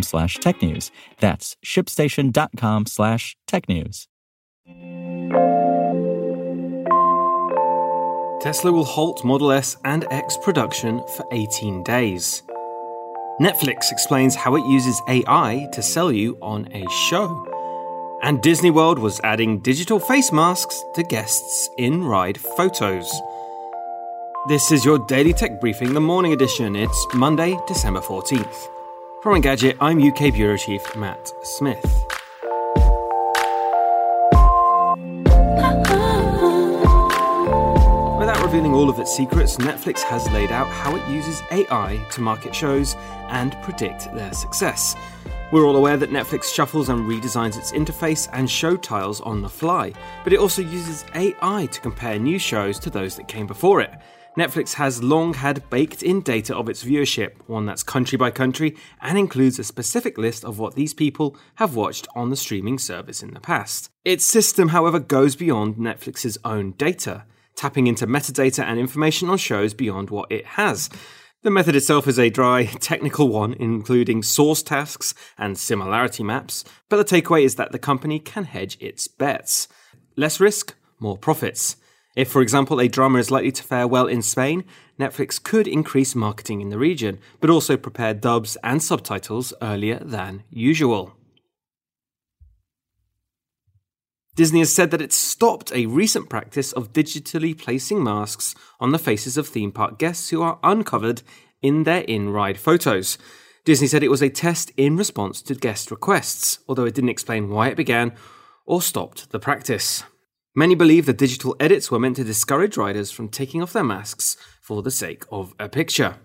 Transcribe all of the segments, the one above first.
slash technews. That's shipstation.com slash technews. Tesla will halt Model S and X production for 18 days. Netflix explains how it uses AI to sell you on a show. And Disney World was adding digital face masks to guests in ride photos. This is your daily tech briefing, the morning edition. It's Monday, December 14th. From Engadget, I'm UK Bureau Chief Matt Smith. Without revealing all of its secrets, Netflix has laid out how it uses AI to market shows and predict their success. We're all aware that Netflix shuffles and redesigns its interface and show tiles on the fly, but it also uses AI to compare new shows to those that came before it. Netflix has long had baked in data of its viewership, one that's country by country, and includes a specific list of what these people have watched on the streaming service in the past. Its system, however, goes beyond Netflix's own data, tapping into metadata and information on shows beyond what it has. The method itself is a dry, technical one, including source tasks and similarity maps, but the takeaway is that the company can hedge its bets. Less risk, more profits. If, for example, a drama is likely to fare well in Spain, Netflix could increase marketing in the region, but also prepare dubs and subtitles earlier than usual. Disney has said that it stopped a recent practice of digitally placing masks on the faces of theme park guests who are uncovered in their in ride photos. Disney said it was a test in response to guest requests, although it didn't explain why it began or stopped the practice. Many believe the digital edits were meant to discourage riders from taking off their masks for the sake of a picture.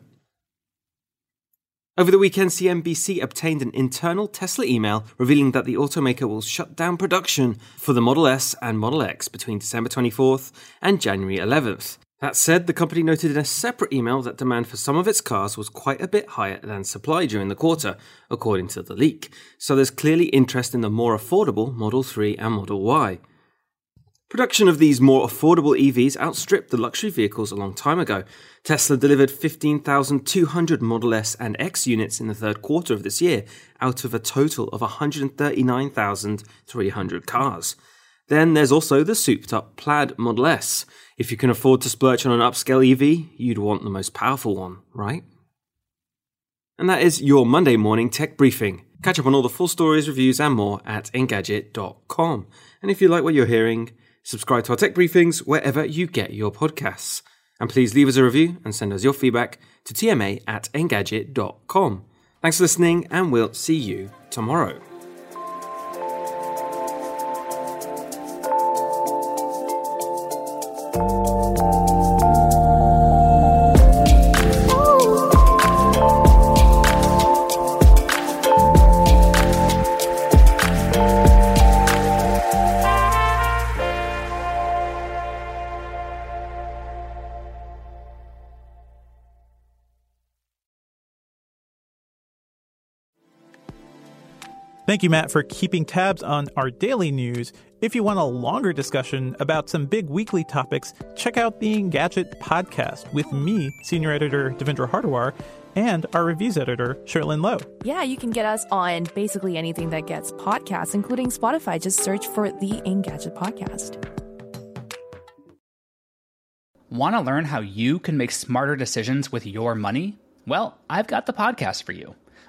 Over the weekend, CNBC obtained an internal Tesla email revealing that the automaker will shut down production for the Model S and Model X between December 24th and January 11th. That said, the company noted in a separate email that demand for some of its cars was quite a bit higher than supply during the quarter, according to the leak. So there's clearly interest in the more affordable Model 3 and Model Y. Production of these more affordable EVs outstripped the luxury vehicles a long time ago. Tesla delivered 15,200 Model S and X units in the third quarter of this year, out of a total of 139,300 cars. Then there's also the souped up plaid Model S. If you can afford to splurge on an upscale EV, you'd want the most powerful one, right? And that is your Monday morning tech briefing. Catch up on all the full stories, reviews, and more at Engadget.com. And if you like what you're hearing, Subscribe to our tech briefings wherever you get your podcasts. And please leave us a review and send us your feedback to tma at engadget.com. Thanks for listening, and we'll see you tomorrow. Thank you, Matt, for keeping tabs on our daily news. If you want a longer discussion about some big weekly topics, check out the Engadget podcast with me, senior editor Devendra Hardawar, and our reviews editor, Cherlynn Low. Yeah, you can get us on basically anything that gets podcasts, including Spotify. Just search for the Engadget podcast. Want to learn how you can make smarter decisions with your money? Well, I've got the podcast for you.